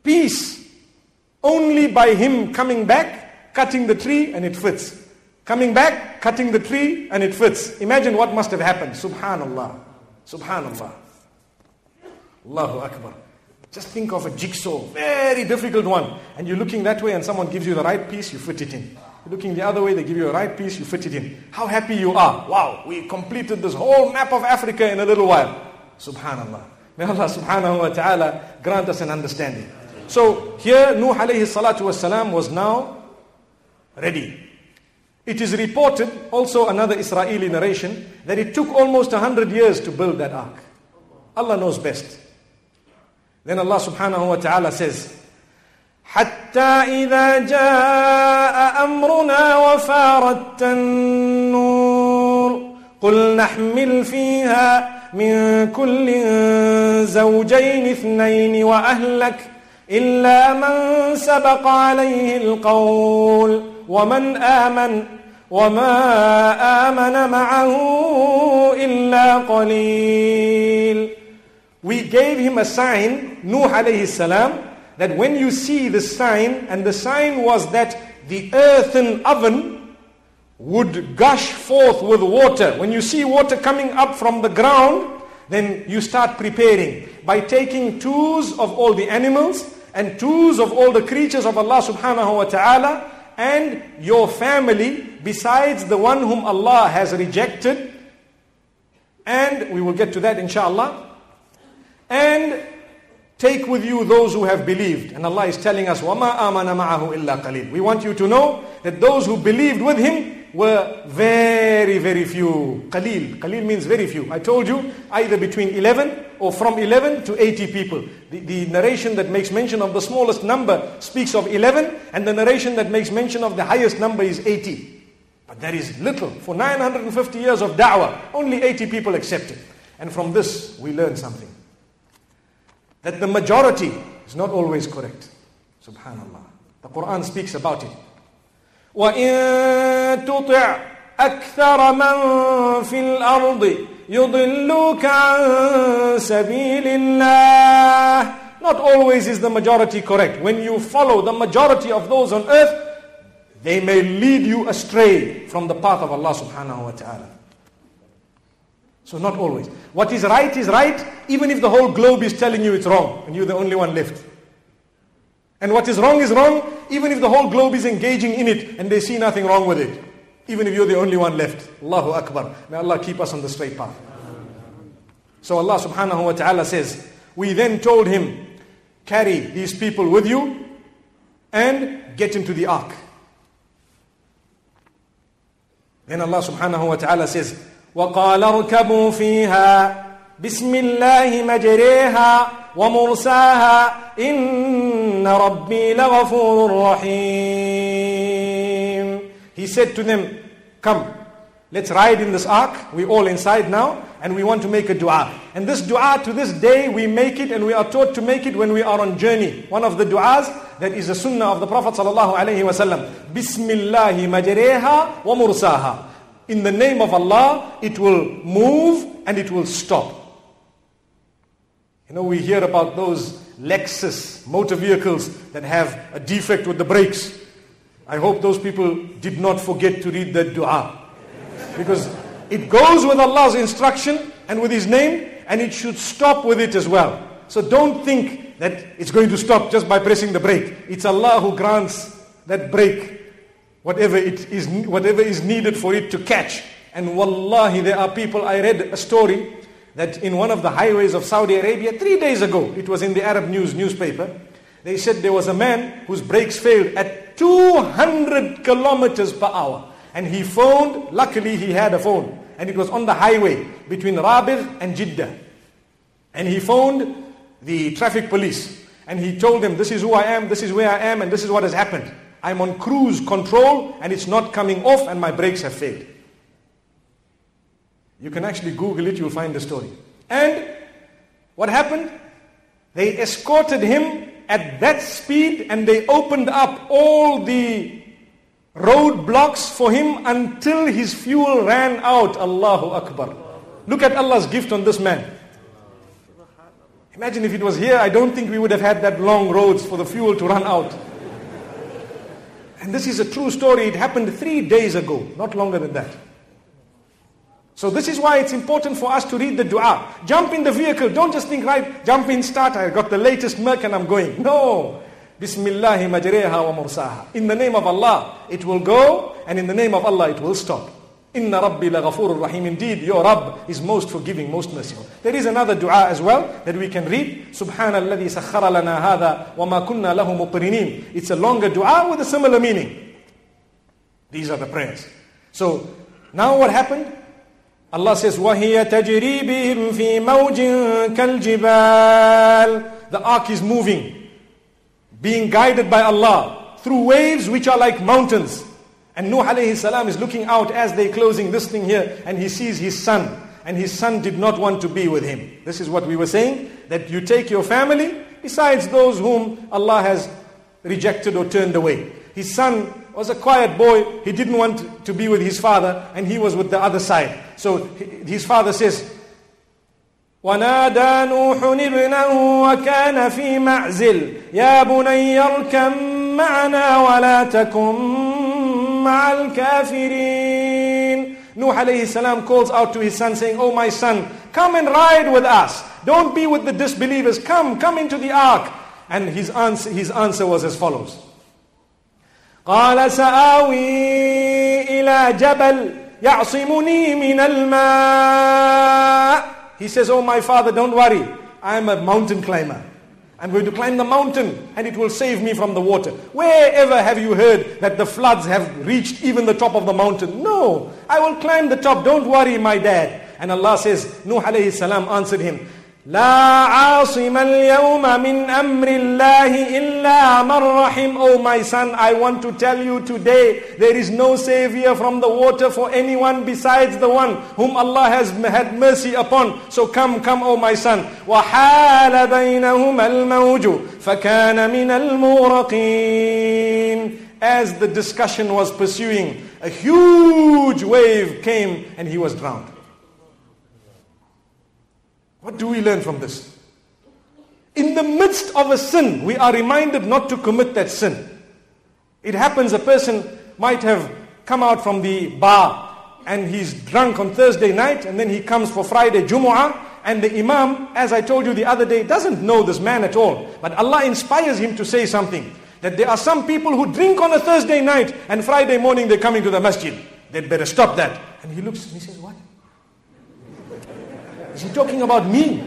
Speaker 1: piece only by him coming back, cutting the tree, and it fits. Coming back, cutting the tree, and it fits. Imagine what must have happened. Subhanallah. Subhanallah. Allahu Akbar. Just think of a jigsaw, very difficult one. And you're looking that way, and someone gives you the right piece, you fit it in. You're looking the other way, they give you a right piece, you fit it in. How happy you are. Wow, we completed this whole map of Africa in a little while. Subhanallah. May Allah subhanahu wa ta'ala grant us an understanding. So here Nuh alayhi salatu was now ready. It is reported, also another Israeli narration, that it took almost 100 years to build that ark. Allah knows best. Then Allah subhanahu wa ta'ala says,
Speaker 3: حتى إذا جاء أمرنا وفارت النور قل نحمل فيها من كل زوجين اثنين وأهلك إلا من سبق عليه القول ومن آمن وما آمن معه إلا قليل
Speaker 1: We gave him a sign, Nuh alayhi salam, that when you see the sign, and the sign was that the earthen oven would gush forth with water. When you see water coming up from the ground, then you start preparing by taking twos of all the animals and twos of all the creatures of Allah subhanahu wa ta'ala and your family besides the one whom Allah has rejected. And we will get to that inshallah. And take with you those who have believed. And Allah is telling us, وَمَا آمَنَ مَعَهُ إِلَّا قَلِيلٌ We want you to know that those who believed with him were very, very few. Qalil. Qalil means very few. I told you either between 11 or from 11 to 80 people. The, the narration that makes mention of the smallest number speaks of 11 and the narration that makes mention of the highest number is 80. But that is little. For 950 years of da'wah, only 80 people accepted. And from this we learn something. That the majority is not always correct. Subhanallah. The Quran speaks about it. وإن تطع أكثر من في الأرض يضلوك عن سبيل الله Not always is the majority correct. When you follow the majority of those on earth, they may lead you astray from the path of Allah subhanahu wa ta'ala. So not always. What is right is right, even if the whole globe is telling you it's wrong, and you're the only one left. And what is wrong is wrong, even if the whole globe is engaging in it and they see nothing wrong with it. Even if you're the only one left. Allahu Akbar. May Allah keep us on the straight path. So Allah subhanahu wa ta'ala says, We then told him, carry these people with you and get into the ark. Then Allah subhanahu wa ta'ala says, وَقَالَ ارْكَبُوا فِيهَا بسم الله مجريها ومرساها إن ربي لغفور رحيم he said to them, come, let's ride in this ark. We're all inside now and we want to make a dua. And this dua to this day we make it and we are taught to make it when we are on journey. One of the duas that is a sunnah of the Prophet. Bismillahi wa mursaha. In the name of Allah, it will move and it will stop. You know, we hear about those Lexus motor vehicles that have a defect with the brakes. I hope those people did not forget to read that dua. Because it goes with Allah's instruction and with His name, and it should stop with it as well. So don't think that it's going to stop just by pressing the brake. It's Allah who grants that brake, whatever, it is, whatever is needed for it to catch. And wallahi, there are people, I read a story that in one of the highways of Saudi Arabia three days ago, it was in the Arab News newspaper, they said there was a man whose brakes failed at 200 kilometers per hour. And he phoned, luckily he had a phone, and it was on the highway between Rabigh and Jeddah. And he phoned the traffic police, and he told them, this is who I am, this is where I am, and this is what has happened. I'm on cruise control, and it's not coming off, and my brakes have failed. You can actually Google it, you'll find the story. And what happened? They escorted him at that speed and they opened up all the roadblocks for him until his fuel ran out. Allahu Akbar. Look at Allah's gift on this man. Imagine if it was here, I don't think we would have had that long roads for the fuel to run out. And this is a true story. It happened three days ago, not longer than that. So this is why it's important for us to read the dua. Jump in the vehicle. Don't just think, right, jump in, start. I got the latest Merc and I'm going. No. Bismillahi majreha wa mursaha. In the name of Allah, it will go, and in the name of Allah, it will stop. Inna Rabbi laghafurur rahim. Indeed, your Rabb is most forgiving, most merciful. There is another dua as well that we can read. Subhanalladhi sakhara lana hadha wa ma kunna lahu muqrinin. It's a longer dua with a similar meaning. These are the prayers. So, now what happened? Allah says, وَهِيَ تَجْرِي بِهِمْ فِي مَوْجٍ كَالْجِبَالِ The ark is moving, being guided by Allah through waves which are like mountains. And Nuh alayhi salam is looking out as they're closing this thing here and he sees his son. And his son did not want to be with him. This is what we were saying, that you take your family besides those whom Allah has rejected or turned away. His son was a quiet boy. He didn't want to be with his father, and he was with the other side. So his father says, ونادى نوح ابنه وكان في معزل يا بني اركب معنا ولا تكن مع الكافرين Nuh alayhi salam calls out to his son saying, Oh my son, come and ride with us. Don't be with the disbelievers. Come, come into the ark. And his answer, his answer was as follows. قال سآوي إلى جبل يعصمني من الماء He says, Oh my father, don't worry. I'm a mountain climber. I'm going to climb the mountain and it will save me from the water. Wherever have you heard that the floods have reached even the top of the mountain? No. I will climb the top. Don't worry, my dad. And Allah says, Nuh alayhi salam answered him, لا عاصم اليوم من أمر الله إلا من رحم Oh my son, I want to tell you today, there is no savior from the water for anyone besides the one whom Allah has had mercy upon. So come, come, oh my son. وحال بينهما الموج فكان من المغرقين As the discussion was pursuing, a huge wave came and he was drowned. What do we learn from this? In the midst of a sin, we are reminded not to commit that sin. It happens a person might have come out from the bar and he's drunk on Thursday night and then he comes for Friday Jumu'ah and the Imam, as I told you the other day, doesn't know this man at all. But Allah inspires him to say something. That there are some people who drink on a Thursday night and Friday morning they're coming to the masjid. They'd better stop that. And he looks and he says, What? Is he talking about me?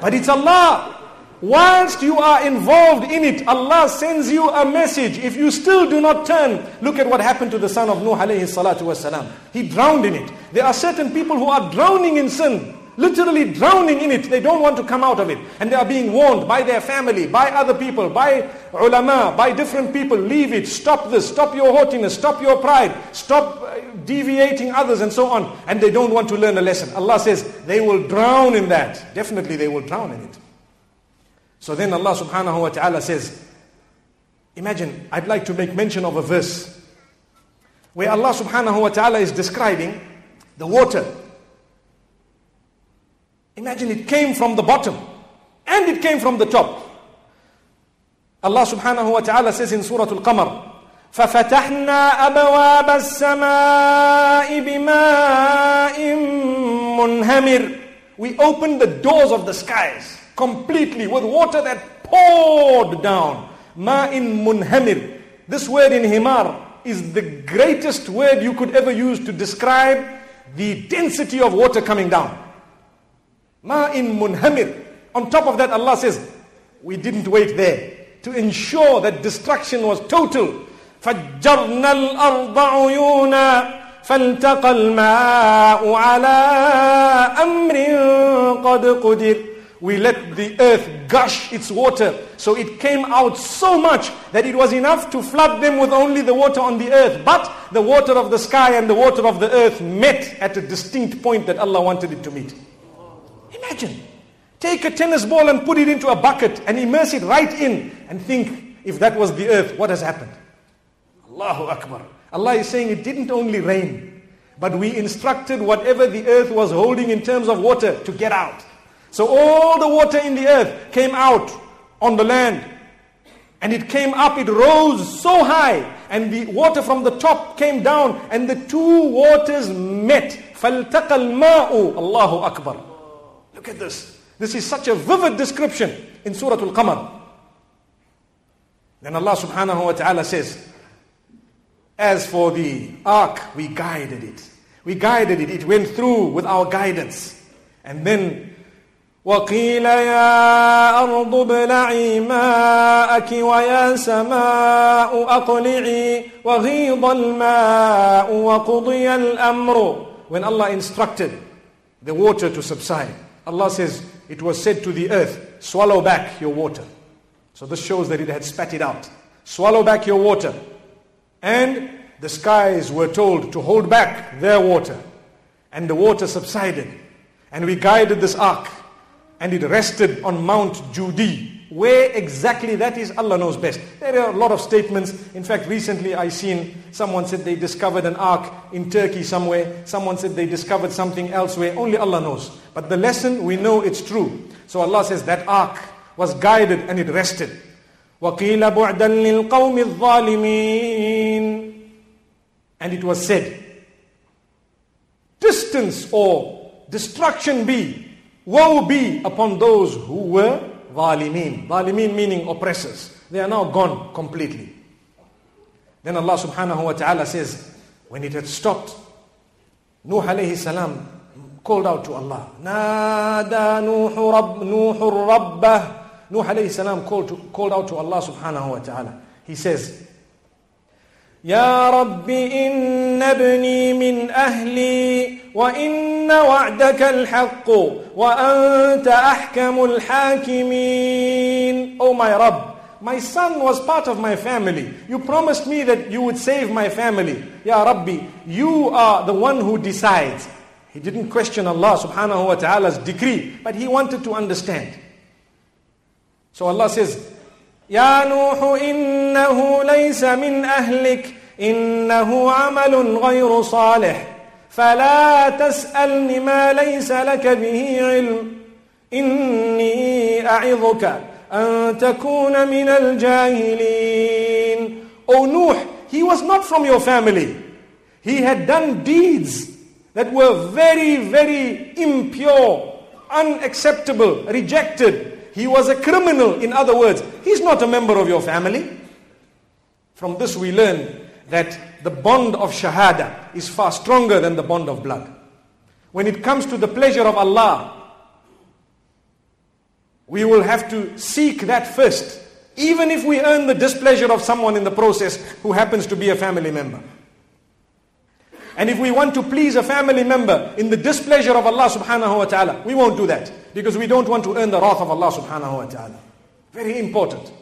Speaker 1: But it's Allah. Whilst you are involved in it, Allah sends you a message. If you still do not turn, look at what happened to the son of Nuh alayhi salatu wasalam. He drowned in it. There are certain people who are drowning in sin. Literally drowning in it. They don't want to come out of it. And they are being warned by their family, by other people, by ulama, by different people. Leave it. Stop this. Stop your haughtiness. Stop your pride. Stop uh, deviating others and so on. And they don't want to learn a lesson. Allah says they will drown in that. Definitely they will drown in it. So then Allah subhanahu wa ta'ala says, Imagine, I'd like to make mention of a verse where Allah subhanahu wa ta'ala is describing the water Imagine it came from the bottom and it came from the top. Allah subhanahu wa ta'ala says in Surah Al-Qamar, ففتحنا أبواب السماء بماء منهمر We opened the doors of the skies completely with water that poured down. Ma'in munhamir. This word in Himar is the greatest word you could ever use to describe the density of water coming down. Ma'in munhamir. On top of that, Allah says, we didn't wait there. To ensure that destruction was total. فجرنا الأرض عيونا فالتقى الماء على أمر قد قدر we let the earth gush its water. So it came out so much that it was enough to flood them with only the water on the earth. But the water of the sky and the water of the earth met at a distinct point that Allah wanted it to meet. Imagine. Take a tennis ball and put it into a bucket and immerse it right in and think if that was the earth, what has happened? Allahu Akbar. Allah is saying it didn't only rain, but we instructed whatever the earth was holding in terms of water to get out. So all the water in the earth came out on the land. And it came up, it rose so high, and the water from the top came down, and the two waters met. فَالْتَقَى الْمَاءُ Allahu Akbar. Look at this. This is such a vivid description in Surah Al-Qamar. Then Allah subhanahu wa ta'ala says, As for the ark, we guided it. We guided it. It went through with our guidance. And then وقيل يا أرض ابلعي ماءك ويا سماء أقلعي وغيض الماء وقضي الأمر When Allah instructed the water to subside, Allah says, it was said to the earth, swallow back your water. So this shows that it had spat it out. Swallow back your water. And the skies were told to hold back their water. And the water subsided. And we guided this ark. And it rested on Mount Judi. Where exactly that is, Allah knows best. There are a lot of statements. In fact, recently I seen someone said they discovered an ark in Turkey somewhere. Someone said they discovered something elsewhere. Only Allah knows. But the lesson, we know it's true. So Allah says that ark was guided and it rested. وَقِيلَ بُعْدًا لِلْقَوْمِ الظَّالِمِينَ And it was said, distance or destruction be, woe be upon those who were Zalimin. Zalimin meaning oppressors. They are now gone completely. Then Allah subhanahu wa ta'ala says, when it had stopped, Nuh alayhi salam called out to Allah. Nada Nuh Rabb, Nuh Rabbah. Nuh alayhi salam called, to, called out to Allah subhanahu wa ta'ala. He says, يا رب إن ابني من أهلي وإن وعدك الحق وأنت أحكم الحاكمين Oh my Rabb, my son was part of my family. You promised me that you would save my family. Ya Rabbi, you are the one who decides. He didn't question Allah subhanahu wa ta'ala's decree, but he wanted to understand. So Allah says, يا نوح إنه ليس من أهلك إنه عمل غير صالح فلا تسألني ما ليس لك به علم إني أعظك أن تكون من الجاهلين O Nuh, he was not from your family. He had done deeds that were very, very impure, unacceptable, rejected. He was a criminal, in other words. He's not a member of your family. From this we learn that the bond of shahada is far stronger than the bond of blood. When it comes to the pleasure of Allah, we will have to seek that first, even if we earn the displeasure of someone in the process who happens to be a family member. And if we want to please a family member in the displeasure of Allah subhanahu wa ta'ala, we won't do that because we don't want to earn the wrath of Allah subhanahu wa ta'ala. Very important.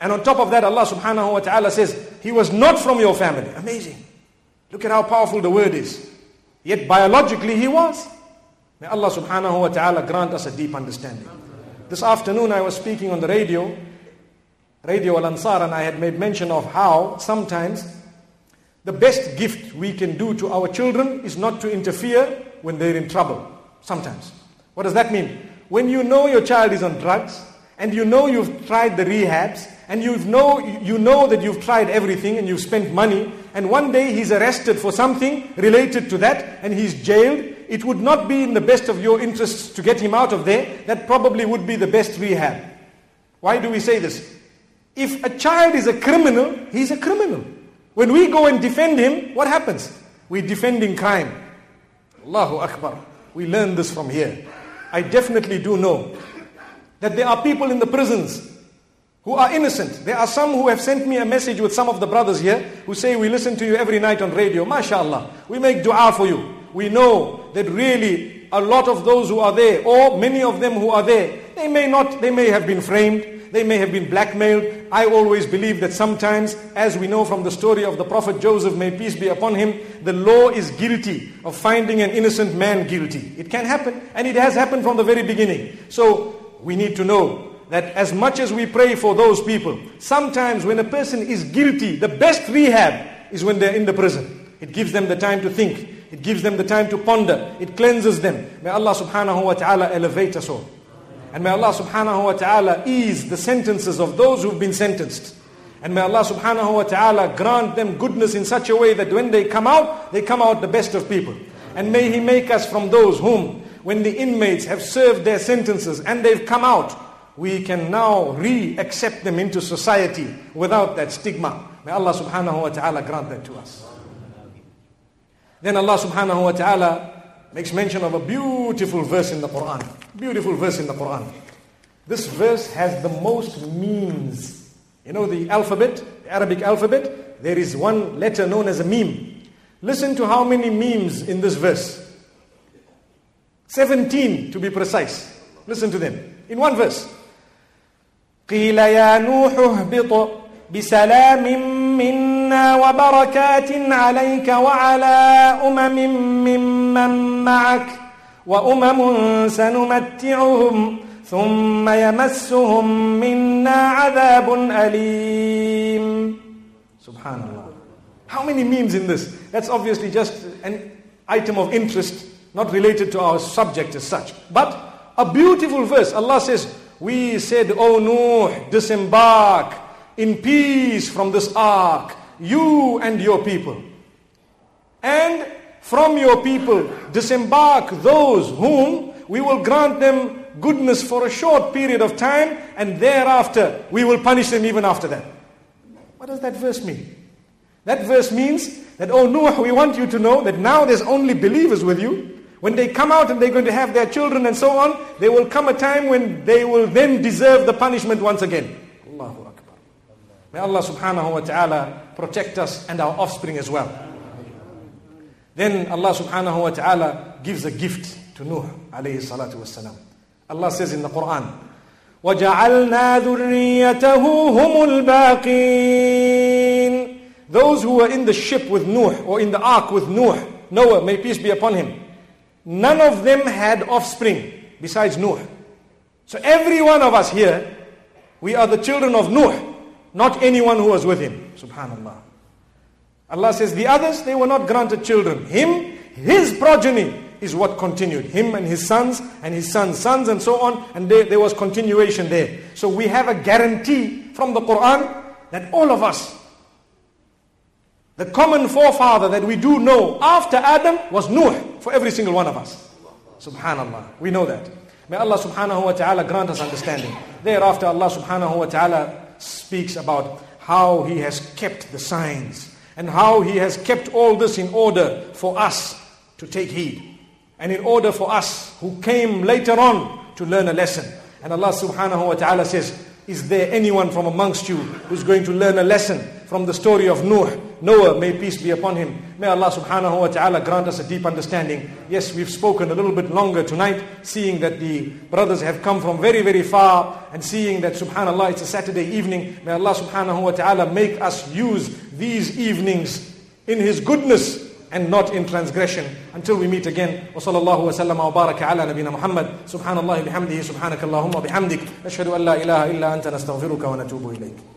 Speaker 1: And on top of that, Allah subhanahu wa ta'ala says, He was not from your family. Amazing. Look at how powerful the word is. Yet biologically he was. May Allah subhanahu wa ta'ala grant us a deep understanding. This afternoon I was speaking on the radio, Radio Al Ansar, and I had made mention of how sometimes the best gift we can do to our children is not to interfere when they're in trouble. Sometimes. What does that mean? When you know your child is on drugs, and you know you've tried the rehabs, and you know, you know that you've tried everything and you've spent money, and one day he's arrested for something related to that, and he's jailed, it would not be in the best of your interests to get him out of there. That probably would be the best rehab. Why do we say this? If a child is a criminal, he's a criminal. When we go and defend him, what happens? We're defending crime. Allahu Akbar. We learn this from here. I definitely do know that there are people in the prisons who are innocent. There are some who have sent me a message with some of the brothers here who say, We listen to you every night on radio. MashaAllah. We make dua for you. We know that really a lot of those who are there, or many of them who are there, they may not, they may have been framed, they may have been blackmailed. I always believe that sometimes, as we know from the story of the Prophet Joseph, may peace be upon him, the law is guilty of finding an innocent man guilty. It can happen, and it has happened from the very beginning. So we need to know that as much as we pray for those people, sometimes when a person is guilty, the best rehab is when they're in the prison. It gives them the time to think. It gives them the time to ponder. It cleanses them. May Allah subhanahu wa ta'ala elevate us all. And may Allah subhanahu wa ta'ala ease the sentences of those who've been sentenced. And may Allah subhanahu wa ta'ala grant them goodness in such a way that when they come out, they come out the best of people. And may He make us from those whom, when the inmates have served their sentences and they've come out, we can now re-accept them into society without that stigma. May Allah subhanahu wa ta'ala grant that to us. Then Allah subhanahu wa ta'ala makes mention of a beautiful verse in the Quran. Beautiful verse in the Quran. This verse has the most memes. You know the alphabet, the Arabic alphabet? There is one letter known as a meme. Listen to how many memes in this verse. 17 to be precise. Listen to them. In one verse.
Speaker 3: قيل يا نوح اهبط بسلام منا وبركات عليك وعلى أمم ممن معك وأمم سنمتعهم ثم يمسهم منا عذاب أليم
Speaker 1: Subhanallah. How many memes in this? That's obviously just an item of interest, not related to our subject as such. But a beautiful verse. Allah says, We said, O Nuh, disembark in peace from this ark, you and your people. And from your people, disembark those whom we will grant them goodness for a short period of time, and thereafter we will punish them even after that. What does that verse mean? That verse means that, oh Noah, we want you to know that now there's only believers with you. When they come out and they're going to have their children and so on, there will come a time when they will then deserve the punishment once again. Allahu Akbar. May Allah subhanahu wa ta'ala protect us and our offspring as well. Then Allah subhanahu wa ta'ala gives a gift to Nuh alayhi salatu wasalam. Allah says in the Quran, وَجَعَلْنَا ذُرِّيَّتَهُ هُمُ الْبَاقِينَ Those who were in the ship with Nuh or in the ark with Nuh, Noah, may peace be upon him, none of them had offspring besides Nuh. So every one of us here, we are the children of Nuh, not anyone who was with him. Subhanallah. Allah says the others, they were not granted children. Him, his progeny is what continued. Him and his sons and his sons' sons and so on. And there, was continuation there. So we have a guarantee from the Quran that all of us, the common forefather that we do know after Adam was Nuh for every single one of us. Subhanallah. We know that. May Allah subhanahu wa ta'ala grant us understanding. Thereafter Allah subhanahu wa ta'ala speaks about how He has kept the signs and how He has kept all this in order for us to take heed. And in order for us who came later on to learn a lesson. And Allah subhanahu wa ta'ala says, Is there anyone from amongst you who's going to learn a lesson from the story of Noah? Noah, may peace be upon him. May Allah subhanahu wa ta'ala grant us a deep understanding. Yes, we've spoken a little bit longer tonight, seeing that the brothers have come from very, very far, and seeing that subhanallah, it's a Saturday evening. May Allah subhanahu wa ta'ala make us use these evenings in His goodness and not in transgression until we meet again وصلى الله وسلم وبارك على نبينا محمد سبحان الله بحمده سبحانك اللهم وبحمدك نشهد أن لا إله إلا أنت نستغفرك ونتوب إليك